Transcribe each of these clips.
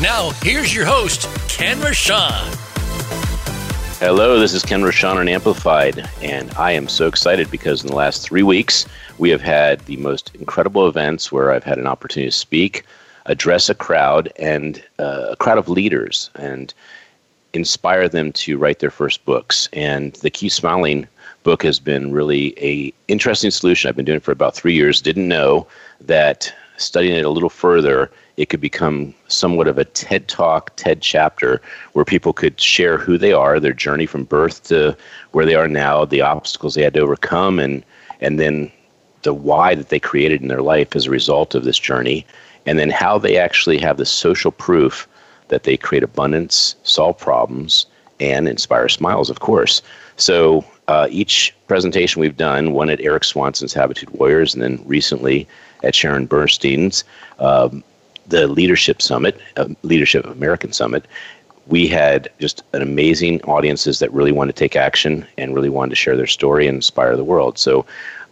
Now, here's your host, Ken Rochon. Hello, this is Ken Rochon on Amplified, and I am so excited because in the last three weeks, we have had the most incredible events where I've had an opportunity to speak, address a crowd, and uh, a crowd of leaders, and inspire them to write their first books. And the Keep Smiling book has been really a interesting solution. I've been doing it for about three years. Didn't know that studying it a little further it could become somewhat of a TED Talk, TED chapter, where people could share who they are, their journey from birth to where they are now, the obstacles they had to overcome, and and then the why that they created in their life as a result of this journey, and then how they actually have the social proof that they create abundance, solve problems, and inspire smiles, of course. So uh, each presentation we've done, one at Eric Swanson's Habitude Warriors, and then recently at Sharon Burstein's. Um, the Leadership Summit, uh, Leadership American Summit, we had just an amazing audiences that really wanted to take action and really wanted to share their story and inspire the world. So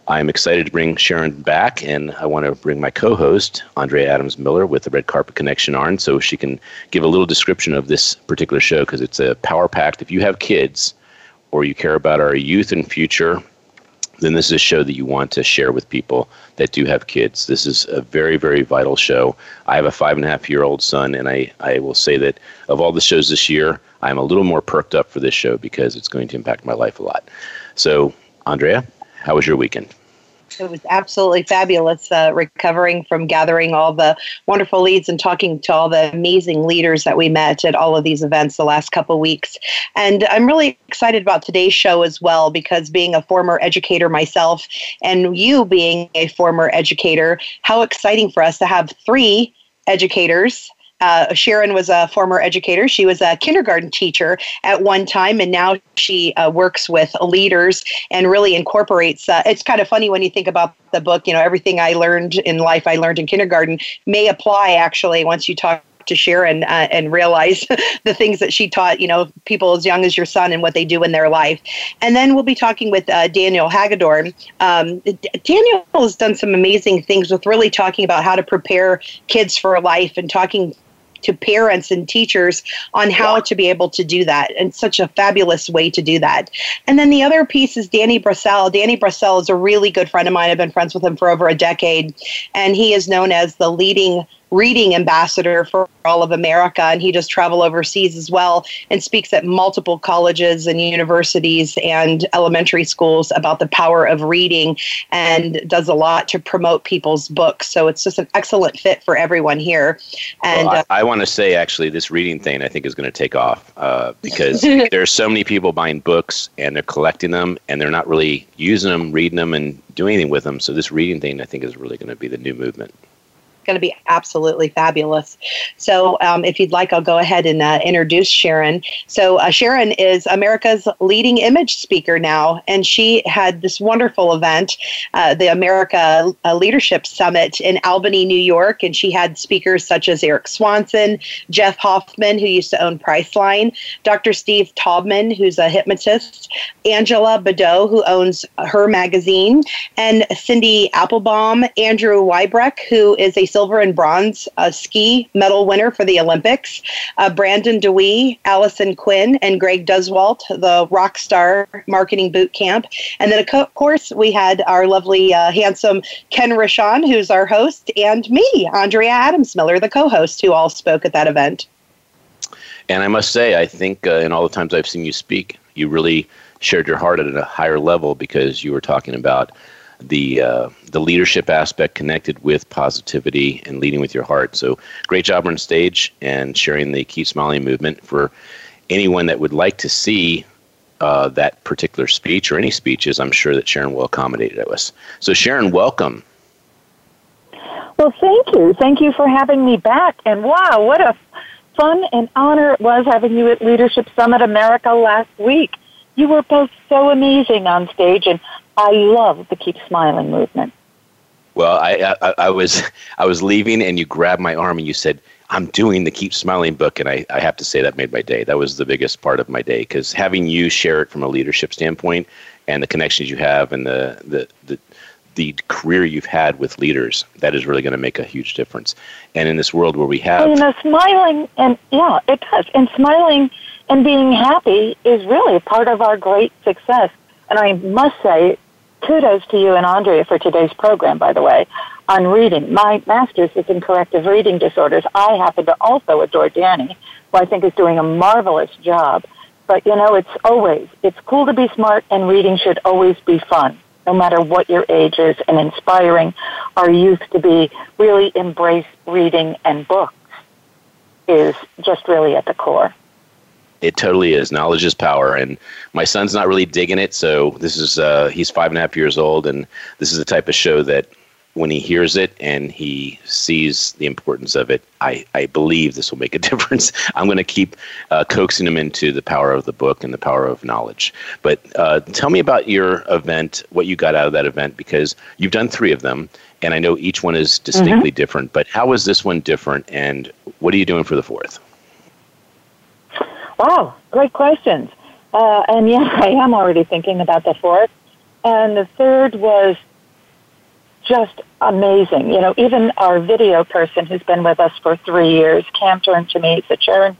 I'm excited to bring Sharon back, and I want to bring my co-host Andrea Adams Miller with the Red Carpet Connection on, so she can give a little description of this particular show because it's a power packed. If you have kids or you care about our youth and future, then this is a show that you want to share with people that do have kids. This is a very, very vital show. I have a five and a half year old son, and I, I will say that of all the shows this year, I'm a little more perked up for this show because it's going to impact my life a lot. So, Andrea, how was your weekend? It was absolutely fabulous uh, recovering from gathering all the wonderful leads and talking to all the amazing leaders that we met at all of these events the last couple weeks. And I'm really excited about today's show as well because being a former educator myself and you being a former educator, how exciting for us to have three educators uh, Sharon was a former educator. She was a kindergarten teacher at one time, and now she uh, works with leaders and really incorporates. Uh, it's kind of funny when you think about the book. You know, everything I learned in life, I learned in kindergarten, may apply actually once you talk to Sharon uh, and realize the things that she taught, you know, people as young as your son and what they do in their life. And then we'll be talking with uh, Daniel Hagedorn. Um, D- Daniel has done some amazing things with really talking about how to prepare kids for life and talking to parents and teachers on how to be able to do that and such a fabulous way to do that. And then the other piece is danny brassell. Danny brassell is a really good friend of mine. I've been friends with him for over a decade and he is known as the leading reading ambassador for all of America, and he does travel overseas as well and speaks at multiple colleges and universities and elementary schools about the power of reading and does a lot to promote people's books. So it's just an excellent fit for everyone here. And well, I, I want to say actually, this reading thing I think is going to take off uh, because there's so many people buying books and they're collecting them and they're not really using them, reading them, and doing anything with them. So this reading thing I think is really going to be the new movement going to be absolutely fabulous. So, um, if you'd like, I'll go ahead and uh, introduce Sharon. So, uh, Sharon is America's leading image speaker now, and she had this wonderful event, uh, the America uh, Leadership Summit in Albany, New York, and she had speakers such as Eric Swanson, Jeff Hoffman, who used to own Priceline, Dr. Steve Taubman, who's a hypnotist, Angela Badeau, who owns Her Magazine, and Cindy Applebaum, Andrew Weibrecht, who is a silver and bronze uh, ski medal winner for the Olympics, uh, Brandon Dewey, Allison Quinn, and Greg Duswalt, the rock star marketing boot camp. And then, of course, we had our lovely, uh, handsome Ken Rochon, who's our host, and me, Andrea Adams Miller, the co host, who all spoke at that event. And I must say, I think uh, in all the times I've seen you speak, you really shared your heart at a higher level because you were talking about the uh, the leadership aspect connected with positivity and leading with your heart. So great job on stage and sharing the Keep Smiling movement for anyone that would like to see uh, that particular speech or any speeches. I'm sure that Sharon will accommodate it us. So Sharon, welcome. Well, thank you. Thank you for having me back. And wow, what a fun and honor it was having you at Leadership Summit America last week. You were both so amazing on stage, and I love the Keep Smiling movement. Well, I, I, I was I was leaving, and you grabbed my arm and you said, "I'm doing the Keep Smiling book," and I, I have to say that made my day. That was the biggest part of my day because having you share it from a leadership standpoint and the connections you have and the the, the the career you've had with leaders that is really going to make a huge difference and in this world where we have you know smiling and yeah it does and smiling and being happy is really part of our great success and i must say kudos to you and andrea for today's program by the way on reading. My master's is in corrective reading disorders. I happen to also adore danny who i think is doing a marvelous job. But you know it's always it's cool to be smart and reading should always be fun no matter what your age is, and inspiring our youth to be really embrace reading and books is just really at the core. It totally is. Knowledge is power, and my son's not really digging it. So this is uh, he's five and a half years old, and this is the type of show that when he hears it and he sees the importance of it, I, I believe this will make a difference. I'm going to keep uh, coaxing him into the power of the book and the power of knowledge. But uh, tell me about your event, what you got out of that event, because you've done three of them, and I know each one is distinctly mm-hmm. different. But how is this one different, and what are you doing for the fourth? Wow, great questions. Uh, and yes, I am already thinking about the fourth. And the third was just amazing. You know, even our video person who's been with us for three years, Cam turned to me said, Sharon,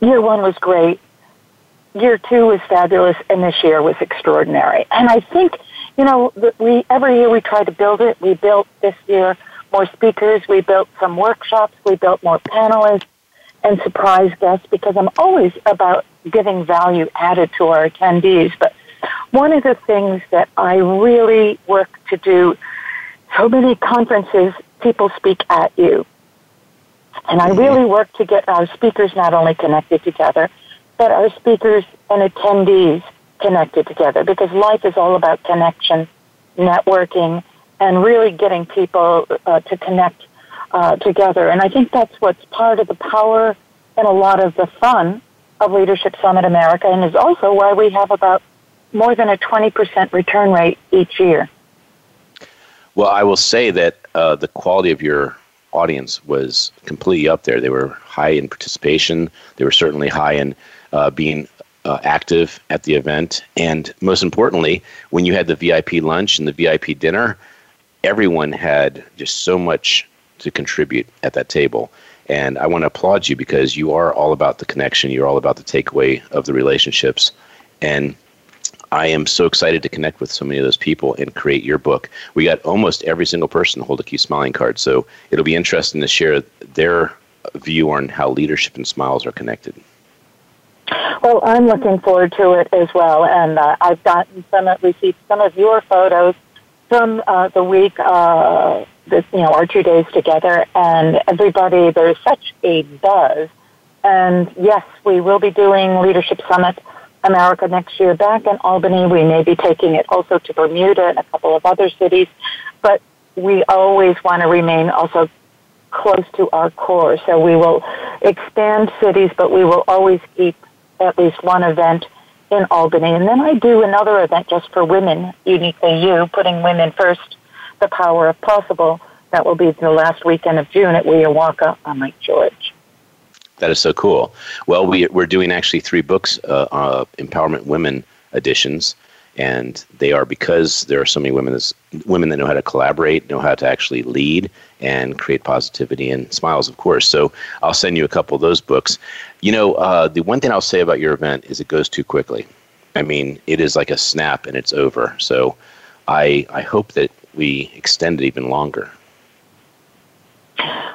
year one was great. Year two was fabulous, and this year was extraordinary. And I think, you know, we every year we try to build it. We built this year more speakers. We built some workshops. We built more panelists and surprise guests because I'm always about giving value added to our attendees. But one of the things that I really work to do so many conferences, people speak at you. And I really work to get our speakers not only connected together, but our speakers and attendees connected together because life is all about connection, networking, and really getting people uh, to connect uh, together. And I think that's what's part of the power and a lot of the fun of Leadership Summit America, and is also why we have about more than a 20% return rate each year. Well, I will say that uh, the quality of your audience was completely up there. They were high in participation. They were certainly high in uh, being uh, active at the event. And most importantly, when you had the VIP lunch and the VIP dinner, everyone had just so much to contribute at that table. And I want to applaud you because you are all about the connection. You're all about the takeaway of the relationships. And I am so excited to connect with so many of those people and create your book. We got almost every single person hold a Keep Smiling card, so it'll be interesting to share their view on how leadership and smiles are connected. Well, I'm looking forward to it as well, and uh, I've gotten some, received some of your photos from uh, the week, uh, this, you know, our two days together, and everybody, there's such a buzz. And yes, we will be doing Leadership Summit America next year back in Albany. We may be taking it also to Bermuda and a couple of other cities, but we always want to remain also close to our core. So we will expand cities, but we will always keep at least one event in Albany. And then I do another event just for women, uniquely you, putting women first, the power of possible. That will be the last weekend of June at Wiawaka on Lake George. That is so cool. Well, we, we're doing actually three books, uh, uh, Empowerment Women editions, and they are because there are so many women, women that know how to collaborate, know how to actually lead, and create positivity and smiles, of course. So I'll send you a couple of those books. You know, uh, the one thing I'll say about your event is it goes too quickly. I mean, it is like a snap and it's over. So I, I hope that we extend it even longer.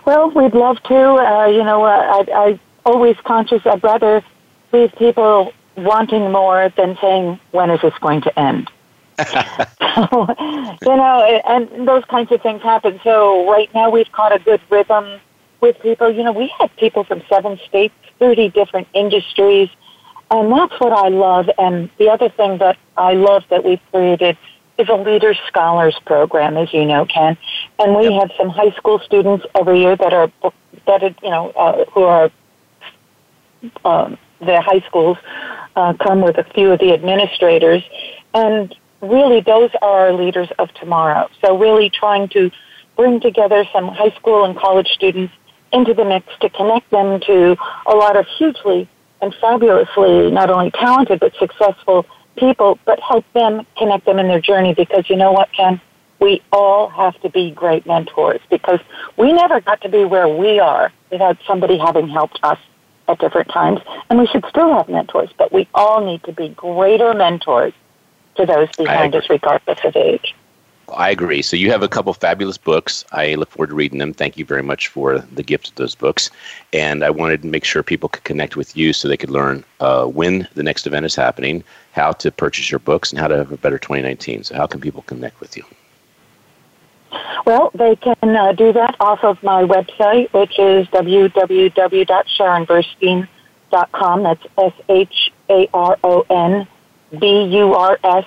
Well, we'd love to. Uh, you know, uh, I, I always conscious. I'd rather leave people wanting more than saying, "When is this going to end?" so, you know, and those kinds of things happen. So right now we've caught a good rhythm with people. You know, we had people from seven states, thirty different industries, and that's what I love. And the other thing that I love that we've created is a Leader Scholars Program, as you know, Ken. And we yep. have some high school students every year that are that are, you know uh, who are um, the high schools uh, come with a few of the administrators, and really those are our leaders of tomorrow. So really trying to bring together some high school and college students into the mix to connect them to a lot of hugely and fabulously not only talented but successful people, but help them connect them in their journey because you know what, Ken? We all have to be great mentors because we never got to be where we are without somebody having helped us at different times. And we should still have mentors, but we all need to be greater mentors to those behind us, regardless of age. I agree. So you have a couple fabulous books. I look forward to reading them. Thank you very much for the gift of those books. And I wanted to make sure people could connect with you so they could learn uh, when the next event is happening, how to purchase your books, and how to have a better 2019. So how can people connect with you? Well, they can uh, do that off of my website, which is www.sharonburstein.com. That's S H A R O N B U R S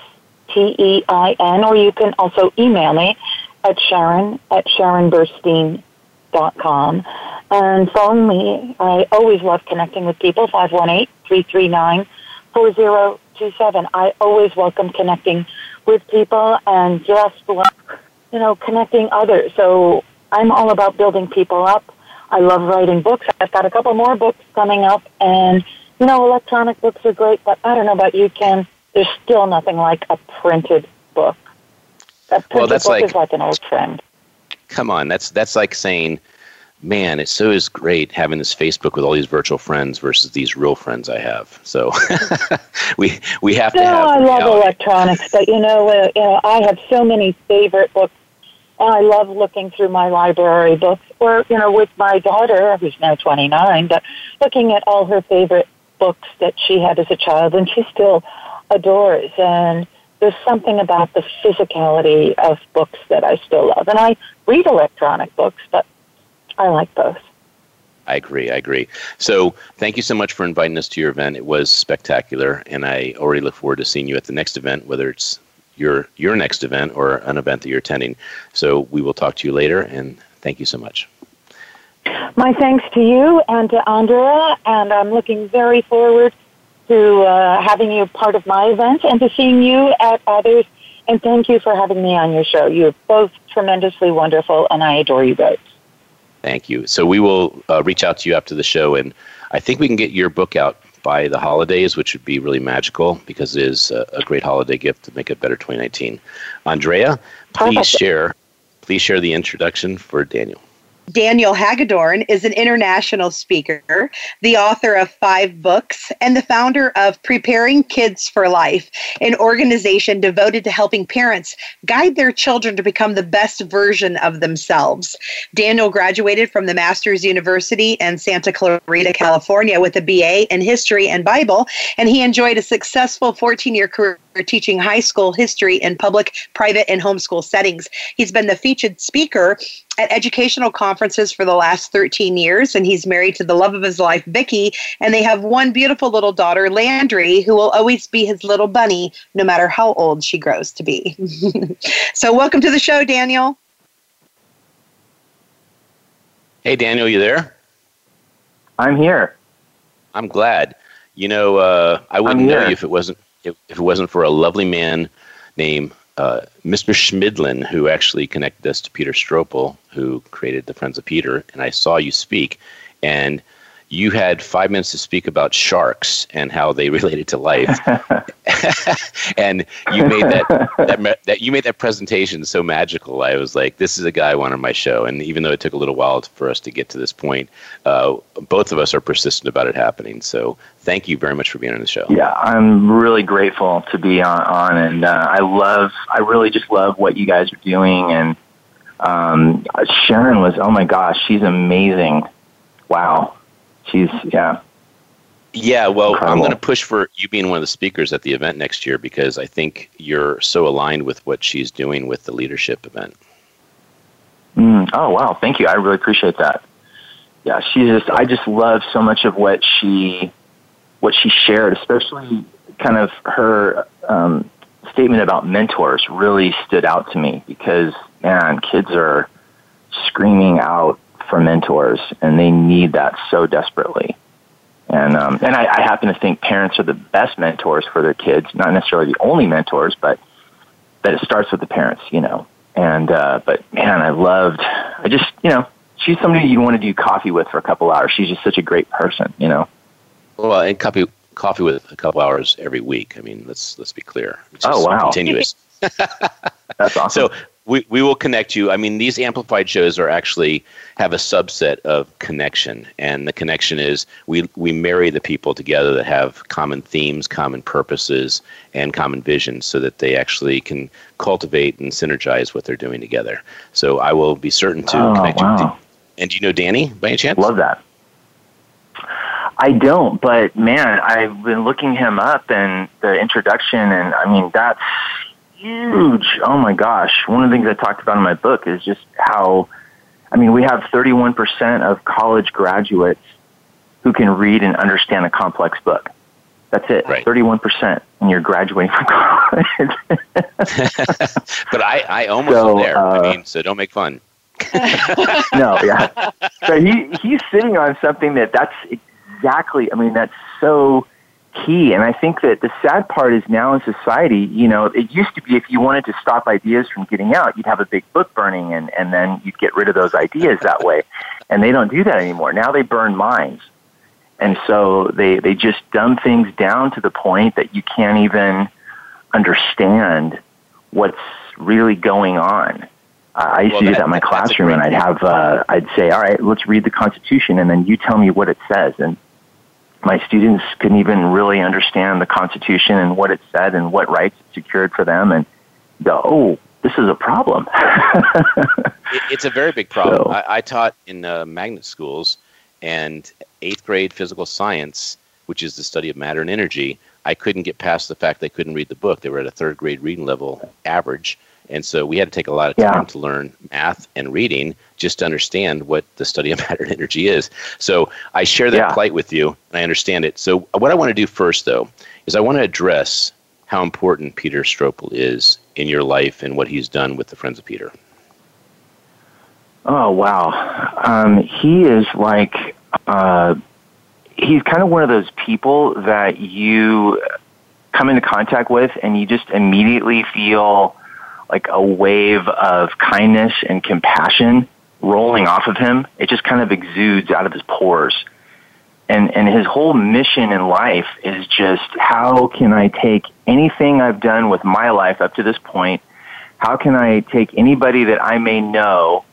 T E I N, or you can also email me at Sharon at SharonBurstein.com and phone me. I always love connecting with people, 518 339 4027. I always welcome connecting with people and just, you know, connecting others. So I'm all about building people up. I love writing books. I've got a couple more books coming up, and, you know, electronic books are great, but I don't know about you, Ken there's still nothing like a printed book. A printed well, that's book like, is like an old friend. Come on, that's that's like saying, man, it so is great having this Facebook with all these virtual friends versus these real friends I have. So we we have to no, have. I love electronics, but you know, uh, you know, I have so many favorite books. And I love looking through my library books, or you know, with my daughter, who's now 29, but looking at all her favorite books that she had as a child, and she still adores. And there's something about the physicality of books that I still love. And I read electronic books, but I like both. I agree. I agree. So, thank you so much for inviting us to your event. It was spectacular, and I already look forward to seeing you at the next event, whether it's your your next event or an event that you're attending. So, we will talk to you later, and thank you so much. My thanks to you and to Andrea, and I'm looking very forward to uh, having you part of my event and to seeing you at others. And thank you for having me on your show. You're both tremendously wonderful, and I adore you both. Thank you. So we will uh, reach out to you after the show, and I think we can get your book out by the holidays, which would be really magical because it is a, a great holiday gift to make it better 2019. Andrea, please Perfect. share. Please share the introduction for Daniel. Daniel Hagedorn is an international speaker, the author of five books, and the founder of Preparing Kids for Life, an organization devoted to helping parents guide their children to become the best version of themselves. Daniel graduated from the Master's University in Santa Clarita, California, with a BA in History and Bible, and he enjoyed a successful 14 year career teaching high school history in public, private, and homeschool settings. He's been the featured speaker at educational conferences for the last 13 years, and he's married to the love of his life, Vicky, and they have one beautiful little daughter, Landry, who will always be his little bunny no matter how old she grows to be. so, welcome to the show, Daniel. Hey, Daniel, you there? I'm here. I'm glad. You know, uh, I wouldn't know you if it wasn't if, if it wasn't for a lovely man named uh, Mr. Schmidlin, who actually connected us to Peter Strople, who created the Friends of Peter, and I saw you speak, and you had five minutes to speak about sharks and how they related to life, and you made that, that that you made that presentation so magical. I was like, "This is a guy I want on my show." And even though it took a little while for us to get to this point, uh, both of us are persistent about it happening. So, thank you very much for being on the show. Yeah, I'm really grateful to be on, on and uh, I love, I really just love what you guys are doing. And um, Sharon was, oh my gosh, she's amazing. Wow she's yeah. Yeah, well, Incredible. I'm going to push for you being one of the speakers at the event next year because I think you're so aligned with what she's doing with the leadership event. Mm, oh wow, thank you. I really appreciate that. Yeah, she just I just love so much of what she what she shared, especially kind of her um, statement about mentors really stood out to me because man, kids are screaming out for mentors, and they need that so desperately. And um, and I, I happen to think parents are the best mentors for their kids, not necessarily the only mentors, but that it starts with the parents, you know. And uh, but man, I loved. I just you know she's somebody you'd want to do coffee with for a couple hours. She's just such a great person, you know. Well, and coffee coffee with a couple hours every week. I mean, let's let's be clear. It's oh wow, continuous. That's awesome. So we, we will connect you. I mean, these amplified shows are actually have a subset of connection, and the connection is we we marry the people together that have common themes, common purposes, and common visions, so that they actually can cultivate and synergize what they're doing together. So I will be certain to oh, connect wow. you. And do you know Danny by any chance? Love that. I don't, but man, I've been looking him up and the introduction, and I mean that's huge. Oh my gosh. One of the things I talked about in my book is just how, I mean, we have 31% of college graduates who can read and understand a complex book. That's it. Right. 31%, and you're graduating from college. but I, I almost So, there. uh, I mean, so don't make fun. no, yeah. So he, he's sitting on something that that's exactly, I mean, that's so key. And I think that the sad part is now in society, you know, it used to be if you wanted to stop ideas from getting out, you'd have a big book burning and, and then you'd get rid of those ideas that way. And they don't do that anymore. Now they burn minds. And so they, they just dumb things down to the point that you can't even understand what's really going on. Uh, I used Well, to do that- that in my classroom, and I'd have uh, I'd say, "All right, let's read the Constitution, and then you tell me what it says." And my students couldn't even really understand the Constitution and what it said and what rights it secured for them, and go, "Oh, this is a problem." It, it's a very big problem. So- I, I taught in uh, magnet schools, and eighth grade physical science, which is the study of matter and energy, I couldn't get past the fact they couldn't read the book. They were at a third grade reading level average. And so we had to take a lot of time Yeah. to learn math and reading just to understand what the study of matter and energy is. So I share that Yeah. plight with you, and I understand it. So what I want to do first, though, is I want to address how important Peter Strople is in your life and what he's done with the Friends of Peter. Oh wow, um, he is like uh, he's kind of one of those people that you come into contact with, and you just immediately feel like a wave of kindness and compassion rolling off of him. It just kind of exudes out of his pores. And, and his whole mission in life is just how can I take anything I've done with my life up to this point? How can I take anybody that I may know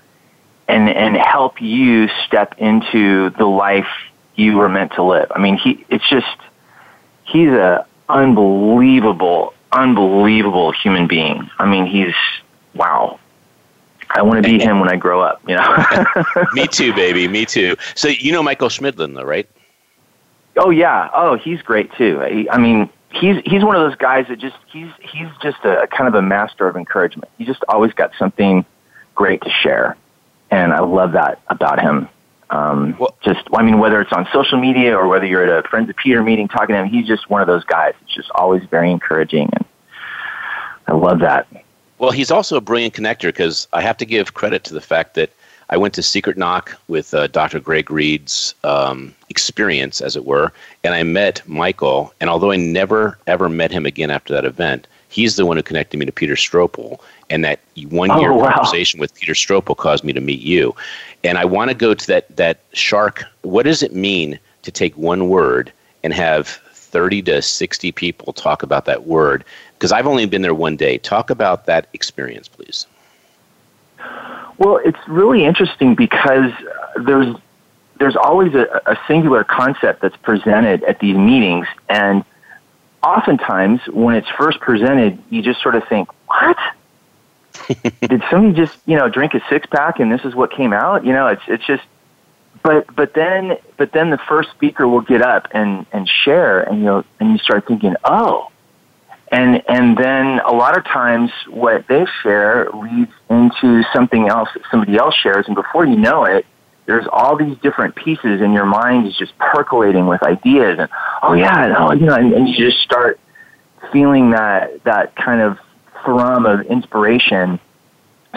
and and help you step into the life you were meant to live. I mean, he it's just he's a unbelievable, unbelievable human being. I mean, he's wow. I want to be him when I grow up. You know. Me too, baby. Me too. So you know Michael Schmidlin, though, right? oh yeah. Oh, he's great too. He, I mean, he's he's one of those guys that just he's he's just a kind of a master of encouragement. He just always got something great to share, and I love that about him. Um, Well- just, I mean, whether it's on social media or whether you're at a Friends of Peter meeting talking to him, he's just one of those guys. It's just always very encouraging, and I love that. Well, he's also a brilliant connector because I have to give credit to the fact that I went to Secret Knock with uh, Dr. Greg Reid's um, experience, as it were, and I met Michael. And although I never ever met him again after that event, he's the one who connected me to Peter Strople. And that one oh, year Oh, wow. conversation with Peter Strople caused me to meet you. And I want to go to that that shark. What does it mean to take one word and have 30 to 60 people talk about that word? Because I've only been there one day. Talk about that experience, please. Well, it's really interesting because there's there's always a, a singular concept that's presented at these meetings, and oftentimes when it's first presented, you just sort of think, "What? Did somebody just you know drink a six pack and this is what came out?" You know, it's it's just. But but then but then the first speaker will get up and and share, and you and you start thinking, "Oh." and and then a lot of times what they share leads into something else that somebody else shares and before you know it there's all these different pieces and your mind is just percolating with ideas and oh yeah and, oh you know and, and you just start feeling that that kind of thrum of inspiration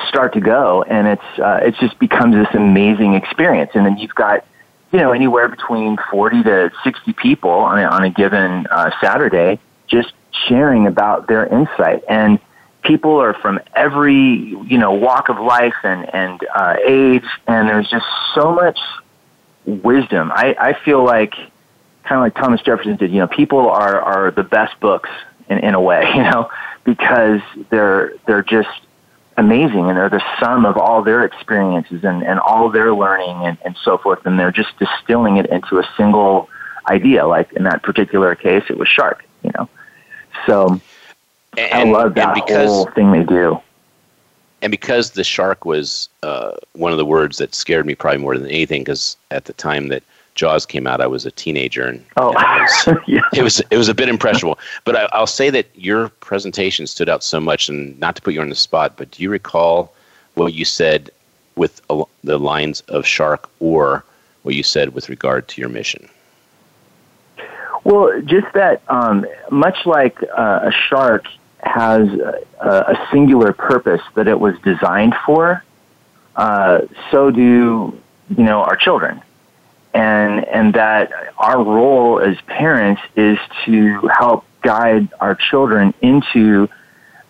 start to go and it's uh, it just becomes this amazing experience and then you've got you know, anywhere between 40 to 60 people on a, on a given uh, Saturday just sharing about their insight. And people are from every, you know, walk of life and, and uh, age, and there's just so much wisdom. I, I feel like, kind of like Thomas Jefferson did, you know, people are, are the best books in, in a way, you know, because they're, they're just amazing and they're the sum of all their experiences and, and all their learning and, and so forth. And they're just distilling it into a single idea. Like in that particular case, it was shark, you know. So and, I love that because, whole thing they do. And because the shark was uh, one of the words that scared me probably more than anything, because at the time that Jaws came out, I was a teenager, and, oh. and it, was, yeah. it was it was a bit impressionable. But I, will say that your presentation stood out so much, and not to put you on the spot, but do you recall what you said with a, the lines of shark, or what you said with regard to your mission? Well, just that, um, much like uh, a shark has a, a, singular purpose that it was designed for, uh, so do you know our children and and that our role as parents is to help guide our children into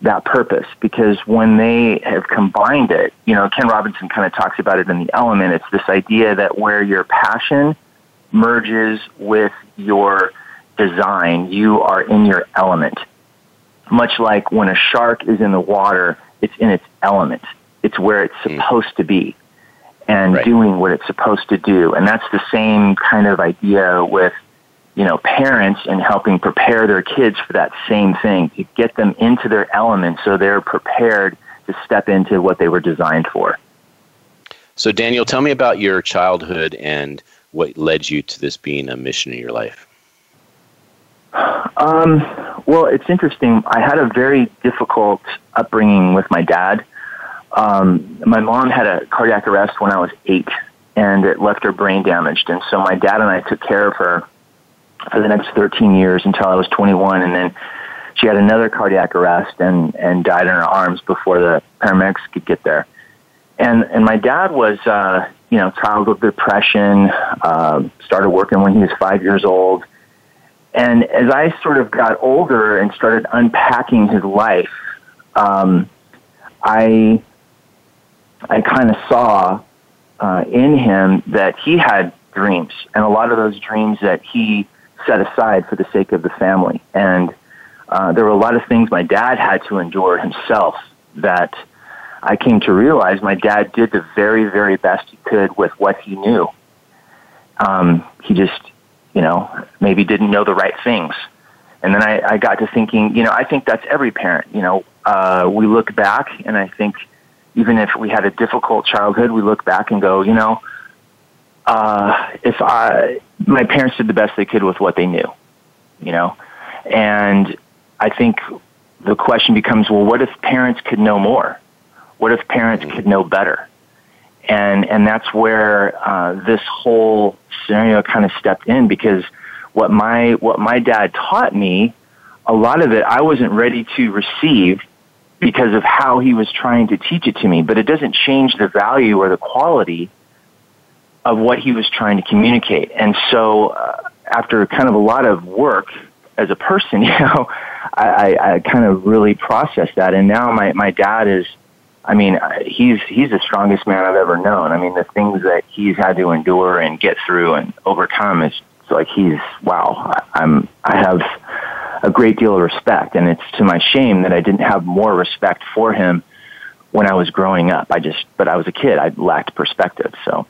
that purpose because when they have combined it, you know, Ken Robinson kind of talks about it in the element. It's this idea that where your passion merges with your design, you are in your element. Much like when a shark is in the water, it's in its element. It's where it's hmm. supposed to be and right. doing what it's supposed to do. And that's the same kind of idea with, you know, parents and helping prepare their kids for that same thing, to get them into their element so they're prepared to step into what they were designed for. So, Daniel, tell me about your childhood and what led you to this being a mission in your life. Um, well, it's interesting. I had a very difficult upbringing with my dad. Um, my mom had a cardiac arrest when I was eight, and it left her brain damaged. And so my dad and I took care of her for the next 13 years until I was 21, and then she had another cardiac arrest and and died in our arms before the paramedics could get there. And and my dad was uh, you know childhood depression. Uh, started working when he was five years old. And as I sort of got older and started unpacking his life, um, I I kind of saw uh, in him that he had dreams, and a lot of those dreams that he set aside for the sake of the family. And uh, there were a lot of things my dad had to endure himself that I came to realize my dad did the very, very best he could with what he knew. Um, he just, you know, maybe didn't know the right things. And then I, I got to thinking, you know, I think that's every parent. You know, uh, we look back and I think even if we had a difficult childhood, we look back and go, you know, uh, if I, my parents did the best they could with what they knew, you know, and I think the question becomes, well, what if parents could know more? What if parents could know better? And and that's where uh, this whole scenario kind of stepped in because what my what my dad taught me, a lot of it I wasn't ready to receive because of how he was trying to teach it to me, but it doesn't change the value or the quality of what he was trying to communicate. And so, uh, after kind of a lot of work as a person, you know, I, I, I kind of really processed that. And now my, my dad is, I mean, he's, he's the strongest man I've ever known. I mean, the things that he's had to endure and get through and overcome is like he's, wow, I, I'm, I have, a great deal of respect. And it's to my shame that I didn't have more respect for him when I was growing up. I just, but I was a kid. I lacked perspective. So.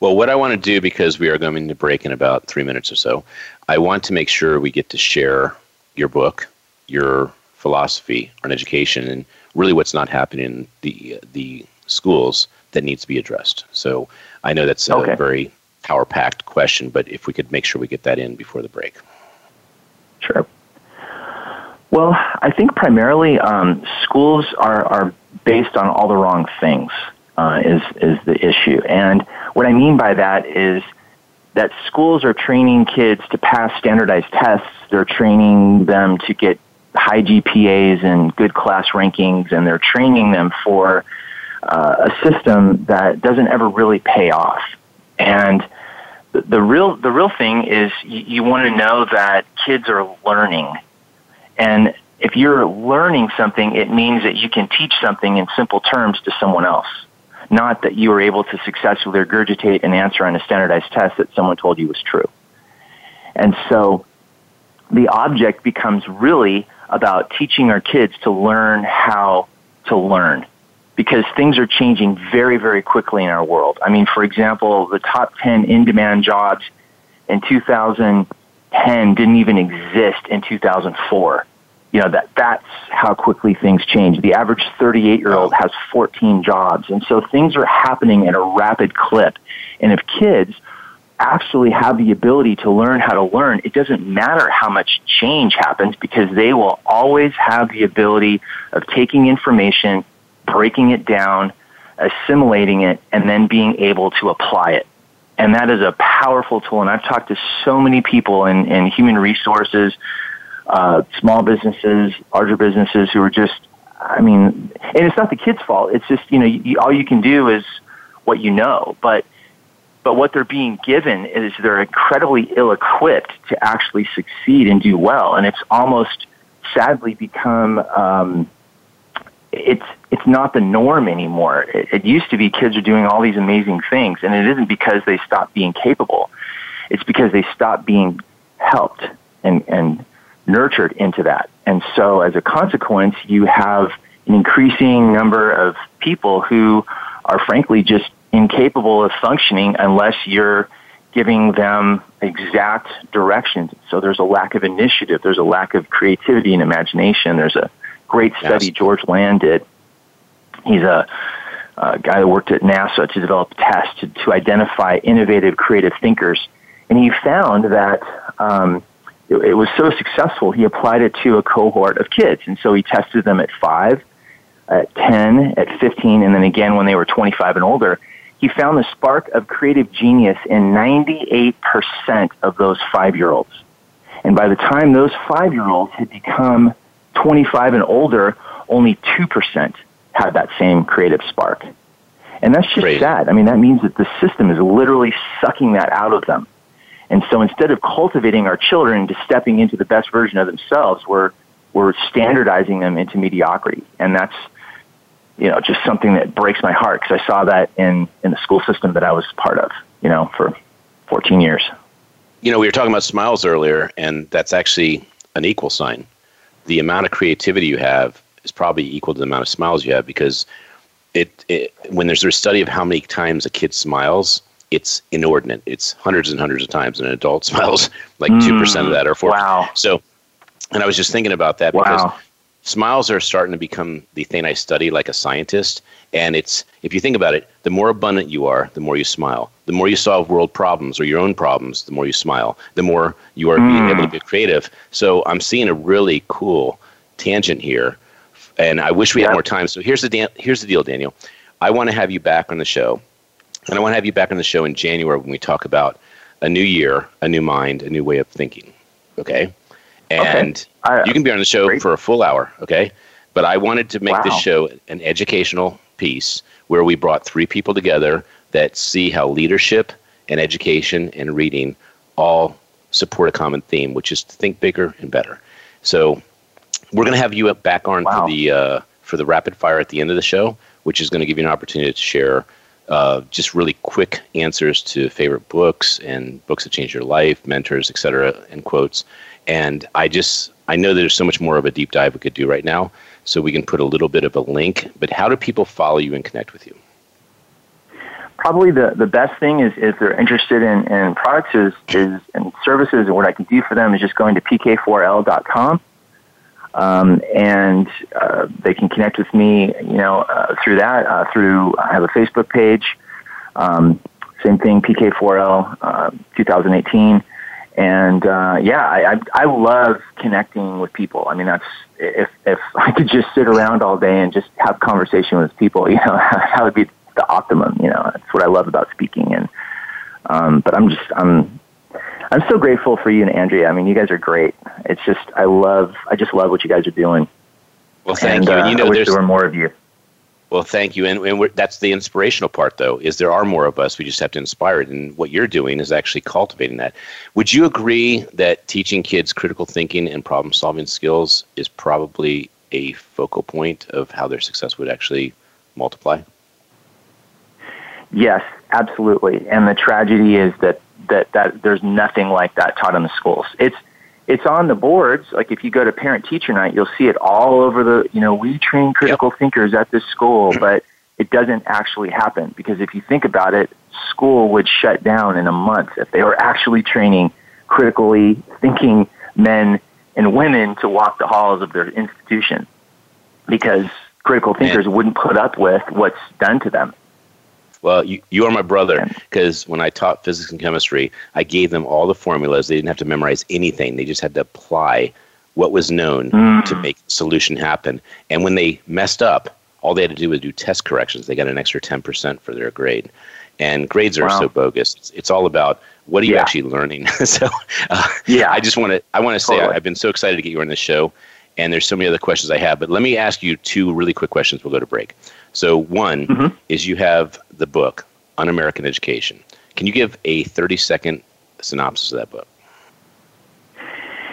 Well, what I want to do, because we are going to break in about three minutes or so, I want to make sure we get to share your book, your philosophy on education, and really what's not happening in the the schools that needs to be addressed. So I know that's a okay. very power packed question, but if we could make sure we get that in before the break. Sure. Well, I think primarily um, schools are, are based on all the wrong things uh, is is the issue, and what I mean by that is that schools are training kids to pass standardized tests. They're training them to get high GPAs and good class rankings, and they're training them for uh, a system that doesn't ever really pay off. And the, real the real thing is you, you want to know that kids are learning, and if you're learning something, it means that you can teach something in simple terms to someone else, not that you were able to successfully regurgitate an answer on a standardized test that someone told you was true. And so the object becomes really about teaching our kids to learn how to learn because things are changing very, very quickly in our world. I mean, for example, the top 10 in demand jobs in 2010 didn't even exist in 2004. You know, that, that's how quickly things change. The average 38 year old has 14 jobs. And so things are happening at a rapid clip. And if kids actually have the ability to learn how to learn, it doesn't matter how much change happens because they will always have the ability of taking information, breaking it down, assimilating it, and then being able to apply it. And that is a powerful tool. And I've talked to so many people in, in human resources, uh, small businesses, larger businesses who are just, I mean, and it's not the kid's fault. It's just, you know, you, all you can do is what you know. But but what they're being given is they're incredibly ill equipped to actually succeed and do well. And it's almost sadly become, um, it's, it's not the norm anymore. It, it used to be kids are doing all these amazing things, and it isn't because they stopped being capable. It's because they stopped being helped and, and nurtured into that. And so as a consequence, you have an increasing number of people who are frankly just incapable of functioning unless you're giving them exact directions. So there's a lack of initiative, there's a lack of creativity and imagination. There's a great study yes. George Land did. He's a, a, guy that worked at NASA to develop tests to, to identify innovative, creative thinkers. And he found that um, it, it was so successful, he applied it to a cohort of kids. And so he tested them at 5, at 10, at 15, and then again when they were 25 and older he found the spark of creative genius in 98% of those five year olds. And by the time those five year olds had become 25 and older, only 2% had that same creative spark. And that's just Great. sad. I mean, that means that the system is literally sucking that out of them. And so instead of cultivating our children to stepping into the best version of themselves, we're, we're standardizing them into mediocrity. And that's, you know, just something that breaks my heart because I saw that in, in the school system that I was part of, you know, for 14 years. You know, we were talking about smiles earlier, and that's actually an equal sign. The amount of creativity you have is probably equal to the amount of smiles you have because it, it when there's a study of how many times a kid smiles, it's inordinate. It's hundreds and hundreds of times, and an adult smiles like two mm, percent of that or four. Wow. So, and I was just thinking about that wow. because smiles are starting to become the thing I study like a scientist. And it's, if you think about it, the more abundant you are, the more you smile. The more you solve world problems or your own problems, the more you smile. The more you are mm. being able to be creative. So I'm seeing a really cool tangent here. And I wish we had more time. So here's the, Dan- here's the deal, Daniel. I want to have you back on the show. And I want to have you back on the show in January when we talk about a new year, a new mind, a new way of thinking. Okay? And okay. I, you can be on the show great. for a full hour, okay? But I wanted to make wow. this show an educational piece where we brought three people together that see how leadership and education and reading all support a common theme, which is to think bigger and better. So we're going to have you back on wow. for the uh, for the rapid fire at the end of the show, which is going to give you an opportunity to share uh, just really quick answers to favorite books and books that changed your life, mentors, etc., and quotes. And I just I know there's so much more of a deep dive we could do right now, so we can put a little bit of a link. But how do people follow you and connect with you? Probably the, the best thing is if they're interested in, in products is, is and services and what I can do for them is just going to pk4l.com. Um, and uh, they can connect with me, you know, uh, through that. Uh, through I have a Facebook page, um, same thing, PK4L uh, 2018 and uh, yeah, I, I I love connecting with people. I mean, that's if if I could just sit around all day and just have conversation with people, you know, that would be the optimum. You know, that's what I love about speaking. And um, but I'm just I'm I'm so grateful for you and Andrea. I mean, you guys are great. It's just I love I just love what you guys are doing. Well, thank and, you. And you know, I wish there were more of you. Well, thank you. And, and that's the inspirational part, though, is there are more of us. We just have to inspire it. And what you're doing is actually cultivating that. Would you agree that teaching kids critical thinking and problem solving skills is probably a focal point of how their success would actually multiply? Yes, absolutely. And the tragedy is that, that, that there's nothing like that taught in the schools. It's it's on the boards. Like if you go to parent teacher night, you'll see it all over the, you know, we train critical yep. thinkers at this school, mm-hmm. but it doesn't actually happen because if you think about it, school would shut down in a month if they were actually training critically thinking men and women to walk the halls of their institution because critical thinkers wouldn't put up with what's done to them. Well, you, you are my brother because when I taught physics and chemistry, I gave them all the formulas. They didn't have to memorize anything. They just had to apply what was known mm. to make solution happen. And when they messed up, all they had to do was do test corrections. They got an extra 10% for their grade. And grades are wow. so bogus. It's, it's, all about what are you yeah. actually learning. so, uh, yeah, I just want to I want to totally. say I've been so excited to get you on this show, and there's so many other questions I have. But let me ask you two really quick questions. We'll go to break. So, one mm-hmm. is you have the book, Un American Education. Can you give a 30 second synopsis of that book?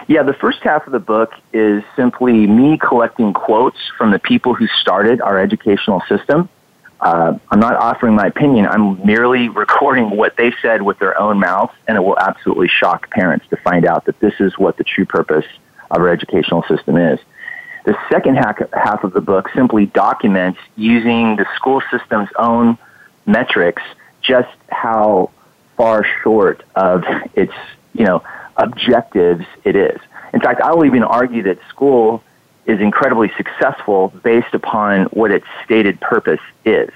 Yeah, the first half of the book is simply me collecting quotes from the people who started our educational system. Uh, I'm not offering my opinion. I'm merely recording what they said with their own mouths, and it will absolutely shock parents to find out that this is what the true purpose of our educational system is. The second half of the book simply documents using the school system's own metrics just how far short of its, you know, objectives it is. In fact, I'll even argue that school is incredibly successful based upon what its stated purpose is.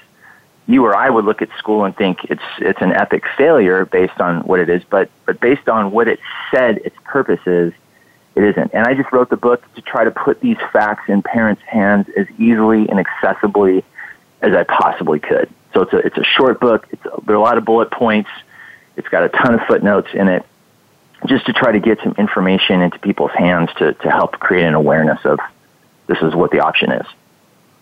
You or I would look at school and think it's it's an epic failure based on what it is, but but based on what it said its purpose is, it isn't. And I just wrote the book to try to put these facts in parents' hands as easily and accessibly as I possibly could. So it's a, it's a short book. It's a, there are a lot of bullet points. It's got a ton of footnotes in it just to try to get some information into people's hands to, to help create an awareness of this is what the option is.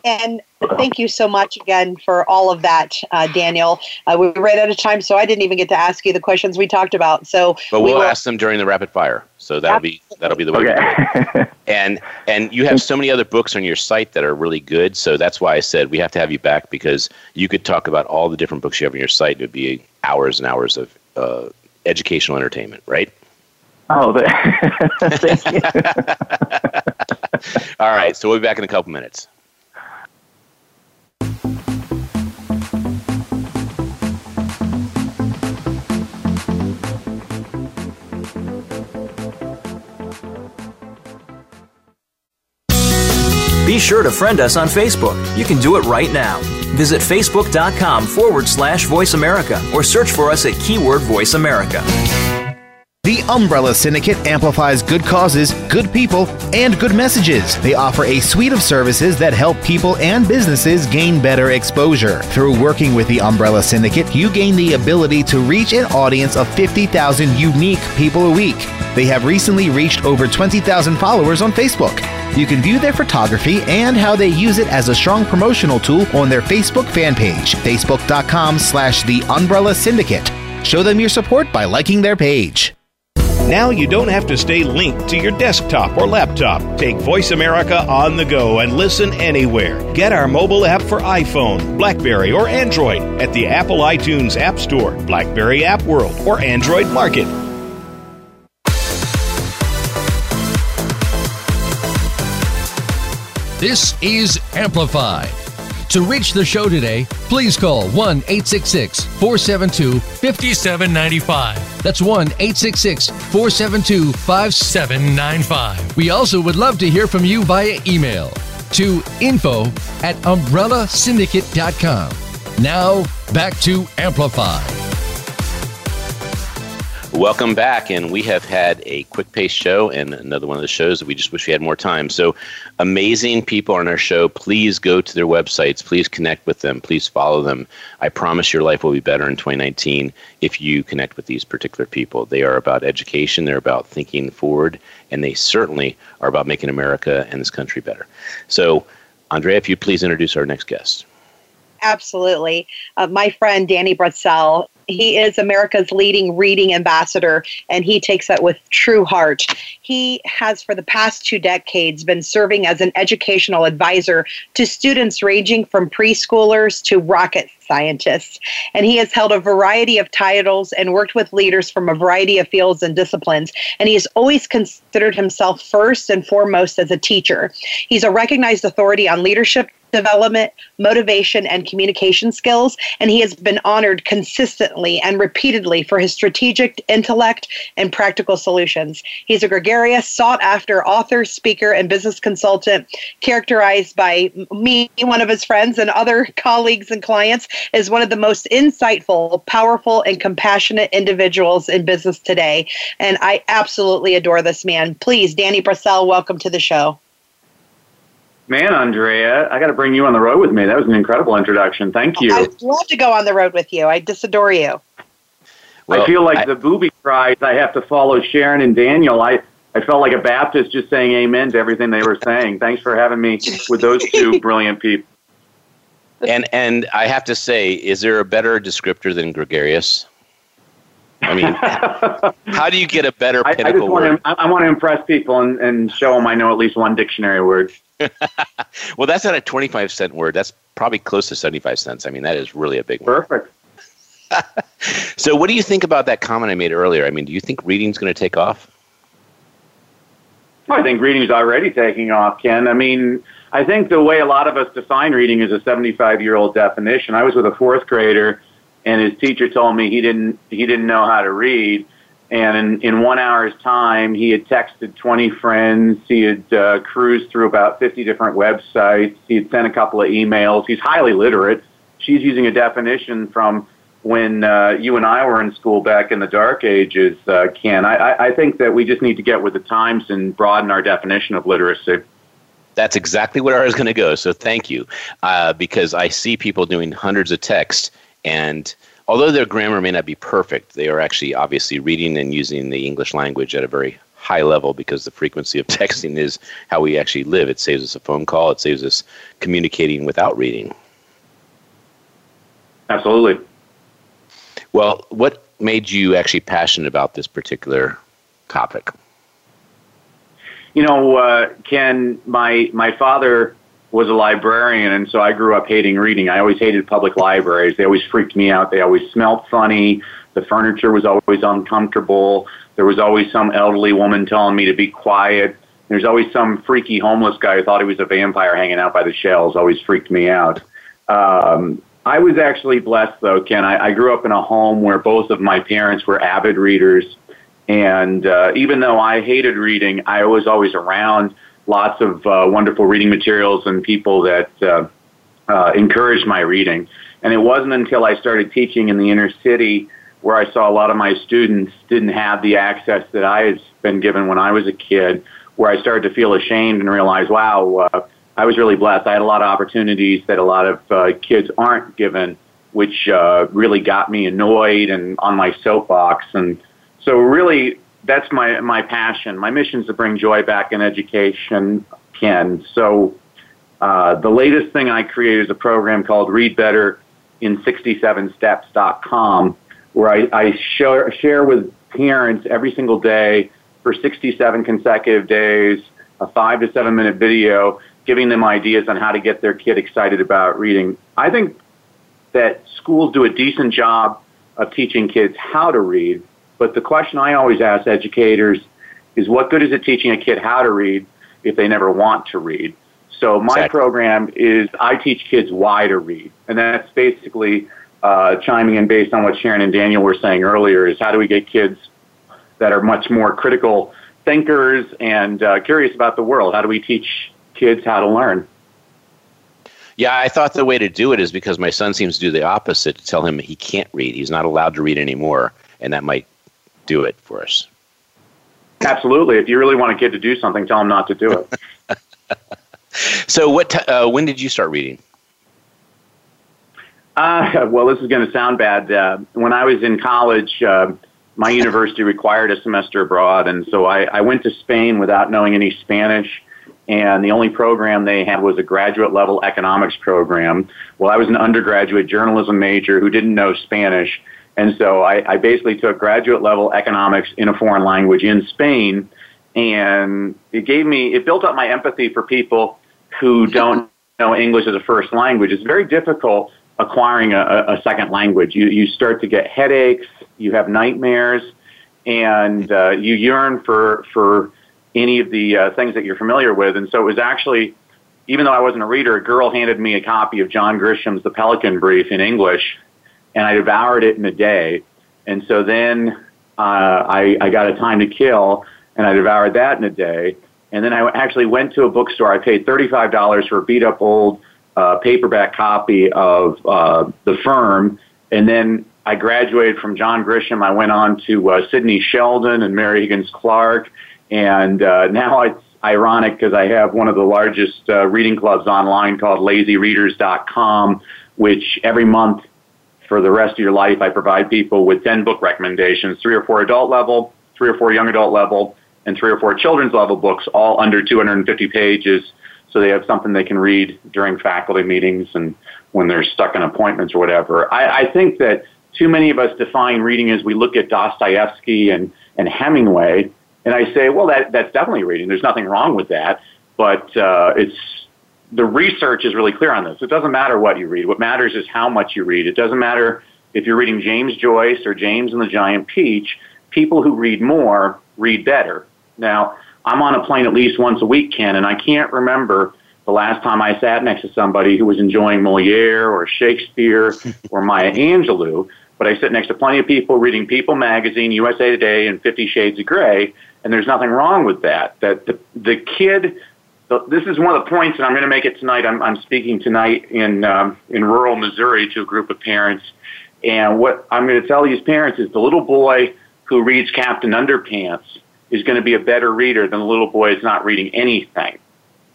And thank you so much again for all of that, uh, Daniel. Uh, we ran out of time, so I didn't even get to ask you the questions we talked about. So, but we'll we will, ask them during the rapid fire. So that'll be that'll be the way. Okay. and and you have so many other books on your site that are really good. So that's why I said we have to have you back because you could talk about all the different books you have on your site. It would be hours and hours of uh, educational entertainment, right? Oh, thank you. all right, so we'll be back in a couple minutes. Be sure to friend us on Facebook. You can do it right now. Visit facebook.com forward slash voice America or search for us at keyword voice America. The Umbrella Syndicate amplifies good causes, good people, and good messages. They offer a suite of services that help people and businesses gain better exposure. Through working with the Umbrella Syndicate, you gain the ability to reach an audience of 50,000 unique people a week. They have recently reached over 20,000 followers on Facebook. You can view their photography and how they use it as a strong promotional tool on their Facebook fan page, facebook.com slash the Umbrella Syndicate. Show them your support by liking their page. Now you don't have to stay linked to your desktop or laptop. Take Voice America on the go and listen anywhere. Get our mobile app for iPhone, Blackberry, or Android at the Apple iTunes App Store, Blackberry App World, or Android Market. This is Amplified. To reach the show today, please call 1 866 472 5795. That's 1 866 472 5795. We also would love to hear from you via email to info at umbrellasyndicate.com. Now, back to Amplify. Welcome back, and we have had a quick pace show and another one of the shows that we just wish we had more time. So, amazing people on our show. Please go to their websites. Please connect with them. Please follow them. I promise your life will be better in 2019 if you connect with these particular people. They are about education, they're about thinking forward, and they certainly are about making America and this country better. So, Andrea, if you please introduce our next guest. Absolutely. Uh, my friend Danny Brassell, he is America's leading reading ambassador, and he takes that with true heart. He has, for the past two decades, been serving as an educational advisor to students ranging from preschoolers to rocket scientists. And he has held a variety of titles and worked with leaders from a variety of fields and disciplines. And he has always considered himself first and foremost as a teacher. He's a recognized authority on leadership development, motivation, and communication skills, and he has been honored consistently and repeatedly for his strategic intellect and practical solutions. He's a gregarious, sought after author, speaker, and business consultant, characterized by me, one of his friends, and other colleagues and clients as one of the most insightful, powerful, and compassionate individuals in business today. And I absolutely adore this man. Please, Danny Brassell, welcome to the show. Man, Andrea, I got to bring you on the road with me. That was an incredible introduction. Thank you. I'd love to go on the road with you. I just adore you. Well, I feel like I, the booby cries. I have to follow Sharon and Daniel. I, I felt like a Baptist just saying amen to everything they were saying. Thanks for having me with those two brilliant people. And and I have to say, is there a better descriptor than gregarious? I mean, how do you get a better pinnacle I, I just want to, I want to impress people and, and show them I know at least one dictionary word. well, that's not a 25 cent word. That's probably close to 75 cents. I mean, that is really a big word. Perfect. so, what do you think about that comment I made earlier? I mean, do you think reading's going to take off? I think reading's already taking off, Ken. I mean, I think the way a lot of us define reading is a 75 year old definition. I was with a fourth grader, and his teacher told me he didn't he didn't know how to read and in, in one hour's time, he had texted 20 friends. He had uh, cruised through about 50 different websites. He had sent a couple of emails. He's highly literate. She's using a definition from when uh, you and I were in school back in the dark ages, uh, Ken. I, I think that we just need to get with the times and broaden our definition of literacy. That's exactly where I was going to go. So thank you, uh, because I see people doing hundreds of texts and – although their grammar may not be perfect, they are actually obviously reading and using the English language at a very high level because the frequency of texting is how we actually live. It saves us a phone call, it saves us communicating without reading. Absolutely. Well, what made you actually passionate about this particular topic? You know, uh, Ken, my my father was a librarian, and so I grew up hating reading. I always hated public libraries. They always freaked me out. They always smelled funny. The furniture was always uncomfortable. There was always some elderly woman telling me to be quiet. There's always some freaky homeless guy who thought he was a vampire hanging out by the shelves. Always freaked me out. Um, I was actually blessed, though, Ken. I, I grew up in a home where both of my parents were avid readers. And uh, even though I hated reading, I was always around lots of uh, wonderful reading materials and people that uh, uh, encouraged my reading. And it wasn't until I started teaching in the inner city where I saw a lot of my students didn't have the access that I had been given when I was a kid, where I started to feel ashamed and realize, wow, uh, I was really blessed. I had a lot of opportunities that a lot of uh, kids aren't given, which uh, really got me annoyed and on my soapbox. And so, really, that's my my passion. My mission is to bring joy back in education, Ken. So uh, the latest thing I created is a program called Read Better in 67steps.com, where I, I share, share with parents every single day for 67 consecutive days, a five to seven minute video giving them ideas on how to get their kid excited about reading. I think that schools do a decent job of teaching kids how to read, but the question I always ask educators is what good is it teaching a kid how to read if they never want to read? So my exactly. program is I teach kids why to read. And that's basically uh, chiming in based on what Sharon and Daniel were saying earlier is how do we get kids that are much more critical thinkers and uh, curious about the world? How do we teach kids how to learn? Yeah, I thought the way to do it is because my son seems to do the opposite to tell him he can't read. He's not allowed to read anymore, and that might do it for us. Absolutely. If you really want a kid to do something, tell them not to do it. so, what? T- uh, when did you start reading? Uh, well, this is going to sound bad. Uh, when I was in college, uh, my university required a semester abroad, and so I, I went to Spain without knowing any Spanish. and the only program they had was a graduate level economics program. Well, I was an undergraduate journalism major who didn't know Spanish, and so I, I basically took graduate level economics in a foreign language in Spain, and it gave me, it built up my empathy for people who don't know English as a first language. It's very difficult acquiring a, a second language. You, you start to get headaches, you have nightmares, and uh, you yearn for, for any of the uh, things that you're familiar with. And so it was actually, even though I wasn't a reader, a girl handed me a copy of John Grisham's The Pelican Brief in English, and I devoured it in a day. And so then uh, I, I got a time to kill, and I devoured that in a day. And then I actually went to a bookstore. I paid $35 for a beat up old uh, paperback copy of uh, The Firm. And then I graduated from John Grisham. I went on to uh, Sidney Sheldon and Mary Higgins Clark. And uh, now it's ironic because I have one of the largest uh, reading clubs online called lazyreaders.com, which every month for the rest of your life, I provide people with 10 book recommendations, three or four adult level, three or four young adult level, and three or four children's level books, all under 250 pages. So they have something they can read during faculty meetings and when they're stuck in appointments or whatever. I, I think that too many of us define reading as we look at Dostoevsky and, and Hemingway, and I say, well, that, that's definitely reading. There's nothing wrong with that, but uh, it's the research is really clear on this. It doesn't matter what you read. What matters is how much you read. It doesn't matter if you're reading James Joyce or James and the Giant Peach. People who read more read better. Now, I'm on a plane at least once a week, Ken, and I can't remember the last time I sat next to somebody who was enjoying Moliere or Shakespeare or Maya Angelou. But I sit next to plenty of people reading People magazine, USA Today, and Fifty Shades of Grey, and there's nothing wrong with that. That the, the kid, the, this is one of the points, and I'm going to make it tonight. I'm, I'm speaking tonight in um, in rural Missouri to a group of parents, and what I'm going to tell these parents is the little boy who reads Captain Underpants is going to be a better reader than the little boy who's not reading anything.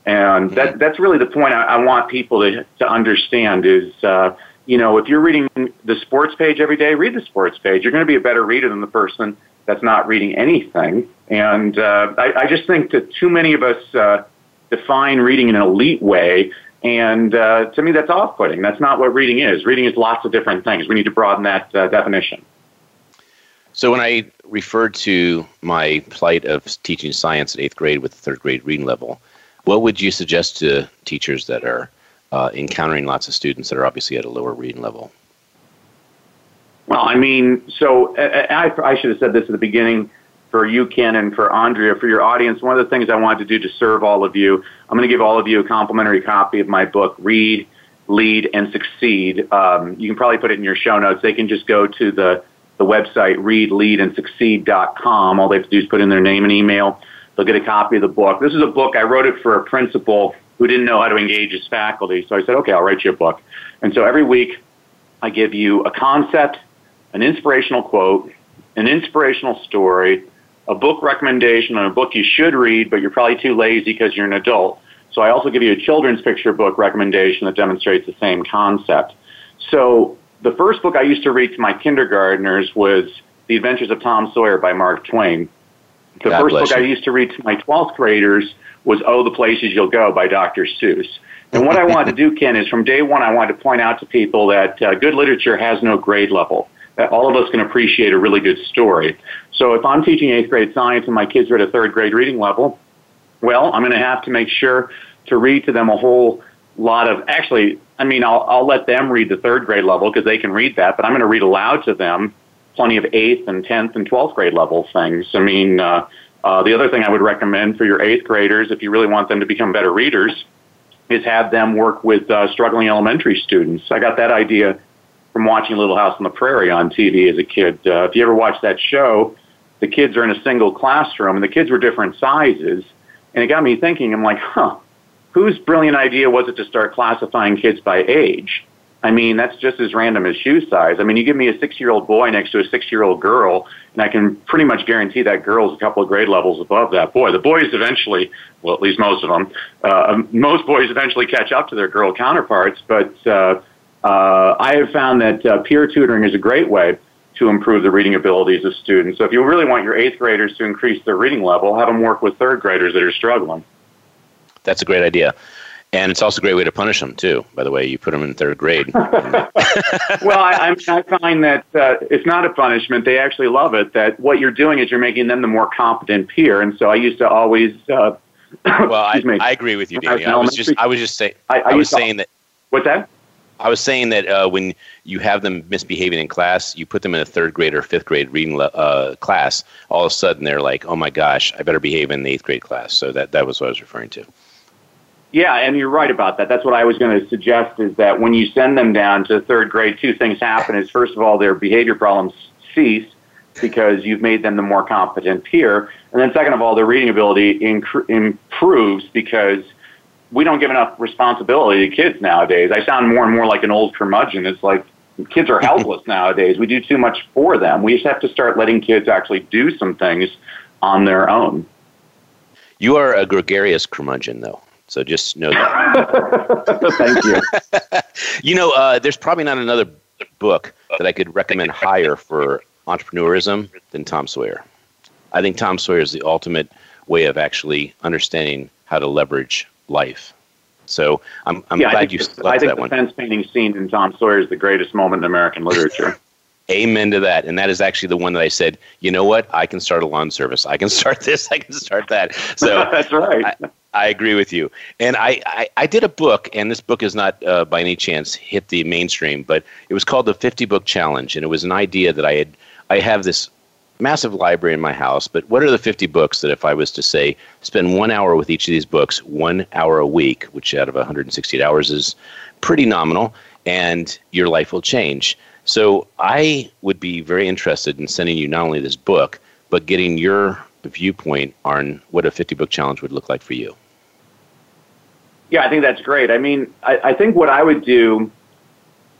And that, that's really the point I, I want people to, to understand is, uh, you know, if you're reading the sports page every day, read the sports page. You're going to be a better reader than the person that's not reading anything. And uh, I, I just think that too many of us uh, define reading in an elite way. And uh, to me, that's off putting. That's not what reading is. Reading is lots of different things. We need to broaden that uh, definition. So, when I referred to my plight of teaching science at eighth grade with third grade reading level, what would you suggest to teachers that are uh, encountering lots of students that are obviously at a lower reading level? Well, I mean, so I, I should have said this at the beginning for you, Ken, and for Andrea, for your audience. One of the things I wanted to do to serve all of you, I'm going to give all of you a complimentary copy of my book, Read, Lead, and Succeed. Um, you can probably put it in your show notes. They can just go to the, the website, readleadandsucceed.com. All they have to do is put in their name and email. They'll get a copy of the book. This is a book, I wrote it for a principal who didn't know how to engage his faculty. So I said, okay, I'll write you a book. And so every week, I give you a concept an inspirational quote, an inspirational story, a book recommendation on a book you should read, but you're probably too lazy because you're an adult. So I also give you a children's picture book recommendation that demonstrates the same concept. So the first book I used to read to my kindergartners was The Adventures of Tom Sawyer by Mark Twain. The God first book you. I used to read to my 12th graders was Oh, the Places You'll Go by Dr. Seuss. And what I wanted to do, Ken, is from day one, I wanted to point out to people that uh, good literature has no grade level all of us can appreciate a really good story. So if I'm teaching eighth grade science and my kids are at a third grade reading level, well, I'm going to have to make sure to read to them a whole lot of, actually, I mean, I'll, I'll let them read the third grade level because they can read that, but I'm going to read aloud to them plenty of eighth and 10th and 12th grade level things. I mean, uh, uh, the other thing I would recommend for your eighth graders, if you really want them to become better readers, is have them work with uh, struggling elementary students. I got that idea from watching Little House on the Prairie on TV as a kid. Uh, if you ever watched that show, the kids are in a single classroom and the kids were different sizes. And it got me thinking, I'm like, huh, whose brilliant idea was it to start classifying kids by age? I mean, that's just as random as shoe size. I mean, you give me a six year old boy next to a six year old girl, and I can pretty much guarantee that girl's a couple of grade levels above that boy. The boys eventually, well, at least most of them, uh, most boys eventually catch up to their girl counterparts, but uh, uh, I have found that uh, peer tutoring is a great way to improve the reading abilities of students. So if you really want your eighth graders to increase their reading level, have them work with third graders that are struggling. That's a great idea. And it's also a great way to punish them too. By the way, you put them in third grade. well, I, I find that uh, it's not a punishment. They actually love it. That what you're doing is you're making them the more competent peer. And so I used to always. Uh, well, I, I, agree with you, Danny. I was just I was just saying I, I was saying that. What's that? I was saying that uh, when you have them misbehaving in class, you put them in a third grade or fifth grade reading uh, class. All of a sudden, they're like, "Oh my gosh, I better behave in the eighth grade class." So that that was what I was referring to. Yeah, and you're right about that. That's what I was going to suggest is that when you send them down to third grade, two things happen. Is first of all, their behavior problems cease because you've made them the more competent peer, and then second of all, their reading ability inc- improves because we don't give enough responsibility to kids nowadays. I sound more and more like an old curmudgeon. It's like kids are helpless nowadays. We do too much for them. We just have to start letting kids actually do some things on their own. You are a gregarious curmudgeon, though. So just know that. Thank you. you know, uh, there's probably not another book that I could recommend higher for entrepreneurism than Tom Sawyer. I think Tom Sawyer is the ultimate way of actually understanding how to leverage life. So I'm, I'm yeah, glad you left I think that the one. fence painting scene in Tom Sawyer is the greatest moment in American literature. Amen to that. And that is actually the one that I said, you know what? I can start a lawn service. I can start this. I can start that. So that's right. I, I agree with you. And I, I, I, did a book, and this book is not uh, by any chance hit the mainstream, but it was called the 50 Book Challenge. And it was an idea that I had, I have this massive library in my house, but what are the 50 books that if I was to say spend one hour with each of these books, one hour a week, which out of 168 hours is pretty nominal, and your life will change. So I would be very interested in sending you not only this book, but getting your viewpoint on what a 50 book challenge would look like for you. Yeah, I think that's great. I mean, I, I think what I would do,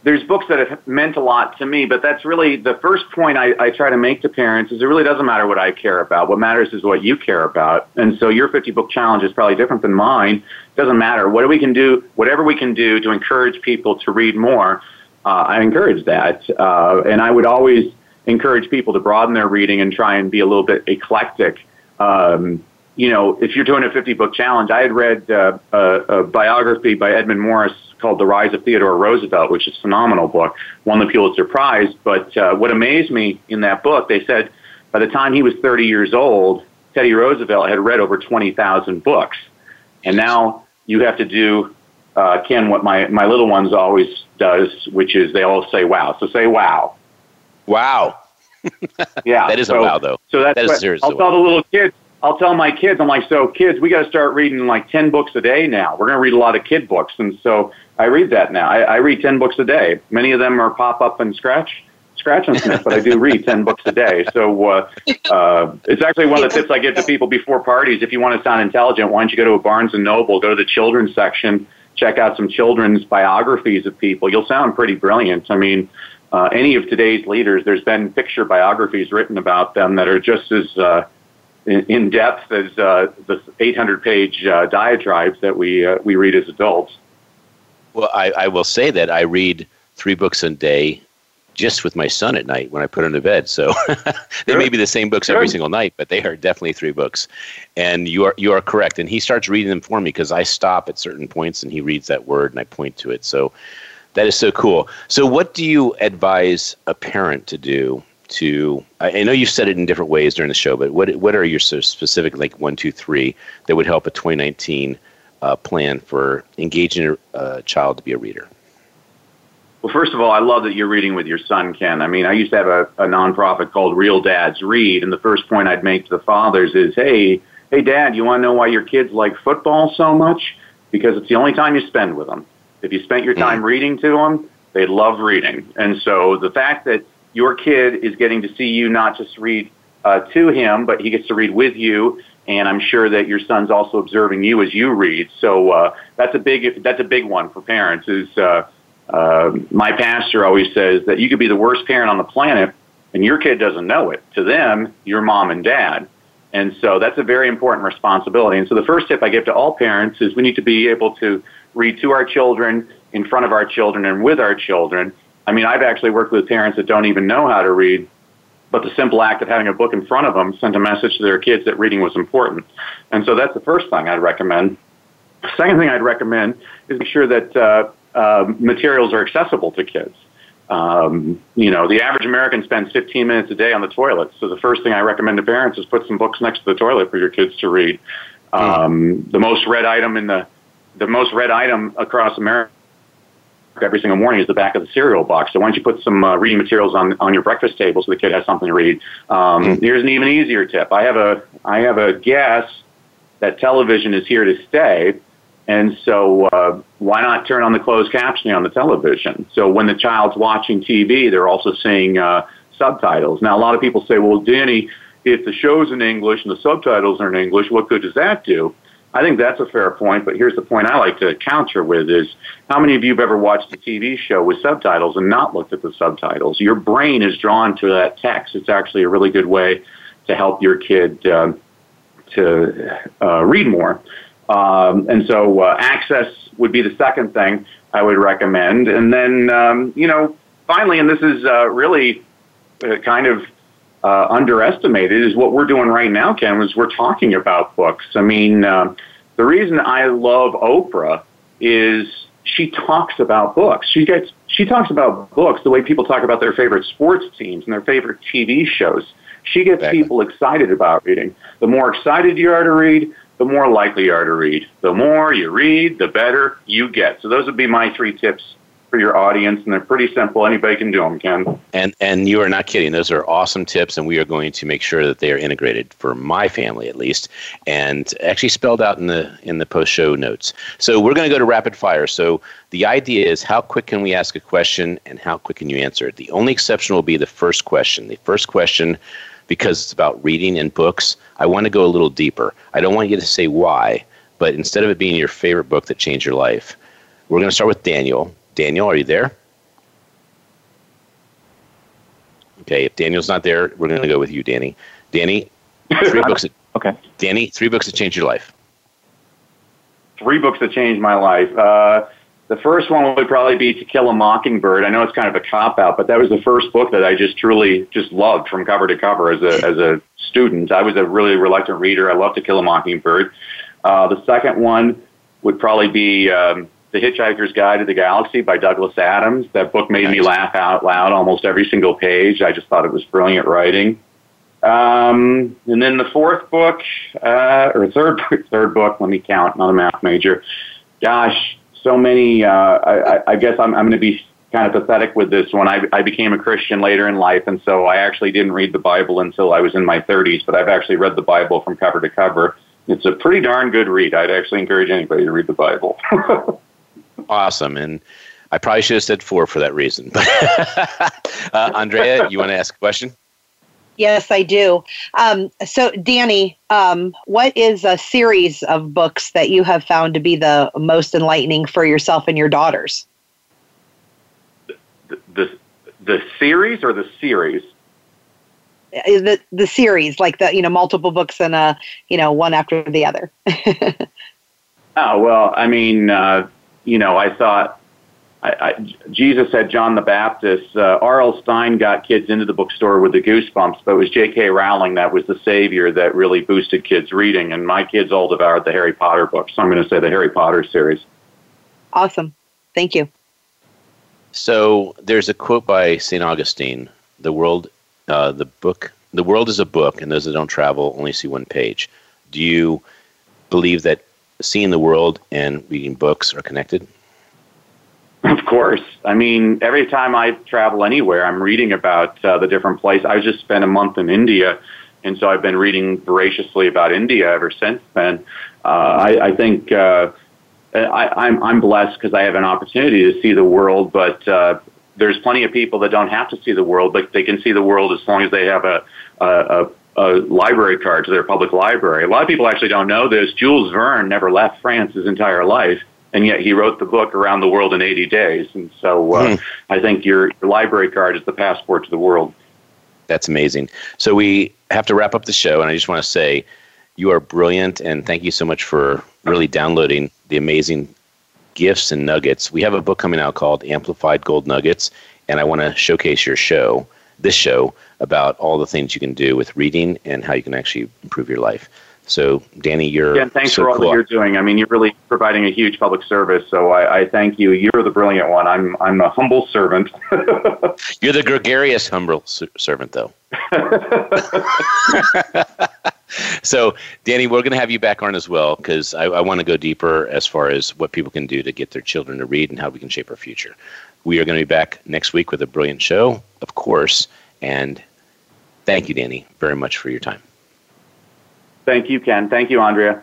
there's books that have meant a lot to me, but that's really the first point I, I try to make to parents is it really doesn't matter what I care about. What matters is what you care about. And so your 50 book challenge is probably different than mine. It doesn't matter. What we can do, whatever we can do to encourage people to read more, uh, I encourage that. Uh, and I would always encourage people to broaden their reading and try and be a little bit eclectic. Um, you know, if you're doing a 50 book challenge, I had read uh, a, a biography by Edmund Morris called The Rise of Theodore Roosevelt, which is a phenomenal book, won the Pulitzer Prize. But uh, what amazed me in that book, they said by the time he was 30 years old, Teddy Roosevelt had read over 20,000 books. And now you have to do, uh, Ken, what my, my little ones always does, which is they all say wow. So say wow. Wow. yeah. that is so, a wow, though. So that's that what, is I'll tell the little kids, I'll tell my kids, I'm like, so kids, we got to start reading like 10 books a day now. We're going to read a lot of kid books. And so I read that now. I, I read 10 books a day. Many of them are pop up and scratch, scratch and sniff, but I do read 10 books a day. So uh, uh, it's actually one of the tips I give to people before parties. If you want to sound intelligent, why don't you go to a Barnes and Noble, go to the children's section, check out some children's biographies of people. You'll sound pretty brilliant. I mean, uh, any of today's leaders, there's been picture biographies written about them that are just as uh, in, depth as uh, the 800 page uh, diatribes that we uh, we read as adults. Well, I, I will say that I read three books a day just with my son at night when I put him to bed. So they may be the same books every single night, but they are definitely three books. And you are you are correct. And he starts reading them for me because I stop at certain points and he reads that word and I point to it. So that is so cool. So what do you advise a parent to do to I know you've said it in different ways during the show, but what what are your sort of specific like one, two, three that would help a 2019 uh, plan for engaging a uh, child to be a reader? Well, first of all, I love that you're reading with your son, Ken. I mean, I used to have a, a nonprofit called Real Dads Read, and the first point I'd make to the fathers is, hey, hey, Dad, you want to know why your kids like football so much? Because it's the only time you spend with them. If you spent your time mm. reading to them, they love reading. And so the fact that your kid is getting to see you not just read uh, to him, but he gets to read with you. And I'm sure that your son's also observing you as you read. So uh, that's a big that's a big one for parents. Is uh, uh, my pastor always says that you could be the worst parent on the planet, and your kid doesn't know it. To them, you're mom and dad. And so that's a very important responsibility. And so the first tip I give to all parents is we need to be able to read to our children, in front of our children, and with our children. I mean, I've actually worked with parents that don't even know how to read, but the simple act of having a book in front of them sent a message to their kids that reading was important. And so that's the first thing I'd recommend. Second thing I'd recommend is make sure that uh, uh, materials are accessible to kids. Um, you know, the average American spends 15 minutes a day on the toilet. So the first thing I recommend to parents is put some books next to the toilet for your kids to read. Um, the most read item in the the most read item across America every single morning is the back of the cereal box. So why don't you put some uh, reading materials on on your breakfast table so the kid has something to read? Um, mm. Here's an even easier tip. I have a I have a guess that television is here to stay, and so uh, why not turn on the closed captioning on the television? So when the child's watching TV, they're also seeing uh, subtitles. Now a lot of people say, well, Danny, if the show's in English and the subtitles are in English, what good does that do? I think that's a fair point, but here's the point I like to counter with is how many of you have ever watched a TV show with subtitles and not looked at the subtitles? Your brain is drawn to that text. It's actually a really good way to help your kid uh, to uh, read more. Um, and so uh, access would be the second thing I would recommend. And then, um, you know, finally, and this is uh, really uh, kind of uh, underestimated is what we're doing right now, Ken, is we're talking about books. I mean, uh, the reason I love Oprah is she talks about books. She gets she talks about books the way people talk about their favorite sports teams and their favorite TV shows. She gets exactly. people excited about reading. The more excited you are to read, the more likely you are to read. The more you read, the better you get. So those would be my three tips for your audience, and they're pretty simple. Anybody can do them, Ken. And and you are not kidding. Those are awesome tips, and we are going to make sure that they are integrated for my family at least, and actually spelled out in the in the post show notes. So we're going to go to rapid fire. So the idea is how quick can we ask a question, and how quick can you answer it? The only exception will be the first question. The first question. Because it's about reading and books, I want to go a little deeper. I don't want you to say why, but instead of it being your favorite book that changed your life, we're going to start with Daniel. Daniel, are you there? Okay, if Daniel's not there, we're going to go with you, Danny. Danny, three books. That, okay. Danny, three books that changed your life. Three books that changed my life. Uh, the first one would probably be To Kill a Mockingbird. I know it's kind of a cop out, but that was the first book that I just truly just loved from cover to cover as a as a student. I was a really reluctant reader. I loved To Kill a Mockingbird. Uh, the second one would probably be um, the Hitchhiker's Guide to the Galaxy by Douglas Adams. That book made me laugh out loud almost every single page. I just thought it was brilliant writing. Um, and then the fourth book, uh, or third third book, let me count, not a math major. Gosh, so many. Uh, I, I guess I'm, I'm going to be kind of pathetic with this one. I, I became a Christian later in life, and so I actually didn't read the Bible until I was in my 30s, but I've actually read the Bible from cover to cover. It's a pretty darn good read. I'd actually encourage anybody to read the Bible. awesome. And I probably should have said four for that reason. uh, Andrea, you want to ask a question? Yes, I do. Um, so, Danny, um, what is a series of books that you have found to be the most enlightening for yourself and your daughters? The, the, the series or the series? Uh, the the series, like the you know multiple books and a you know one after the other. oh well, I mean, uh, you know, I thought I, I, Jesus had John the Baptist. Uh, R.L. Stine got kids into the bookstore with the goosebumps, but it was J.K. Rowling that was the savior that really boosted kids' reading. And my kids all devoured the Harry Potter books. So I'm going to say the Harry Potter series. Awesome. Thank you. So there's a quote by St. Augustine The world, uh, the book, the world is a book, and those that don't travel only see one page. Do you believe that seeing the world and reading books are connected? Of course. I mean, every time I travel anywhere, I'm reading about uh, the different places. I just spent a month in India, and so I've been reading voraciously about India ever since then. Uh, I, I think uh, I, I'm, I'm blessed because I have an opportunity to see the world, but uh, there's plenty of people that don't have to see the world, but they can see the world as long as they have a, a, a a library card to their public library. A lot of people actually don't know this. Jules Verne never left France his entire life, and yet he wrote the book Around the World in 80 Days. And so uh, hmm. I think your, your library card is the passport to the world. That's amazing. So we have to wrap up the show, and I just want to say you are brilliant, and thank you so much for really downloading the amazing gifts and nuggets. We have a book coming out called Amplified Gold Nuggets, and I want to showcase your show this show about all the things you can do with reading and how you can actually improve your life. So, Danny, you're Ken, thanks so for all cool. that you're doing. I mean, you're really providing a huge public service. So I, I thank you. You're the brilliant one. I'm I'm a humble servant. You're the gregarious humble ser- servant, though. so, Danny, we're going to have you back on as well because I, I want to go deeper as far as what people can do to get their children to read and how we can shape our future. We are going to be back next week with a brilliant show, of course. And thank you, Danny, very much for your time. thank you, Ken. Thank you, Andrea.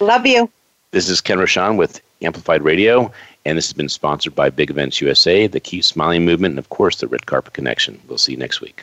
Love you. This is Ken Rochon with Amplified Radio, and this has been sponsored by Big Events USA, the Keep Smiling Movement, and of course, the Red Carpet Connection. We'll see you next week.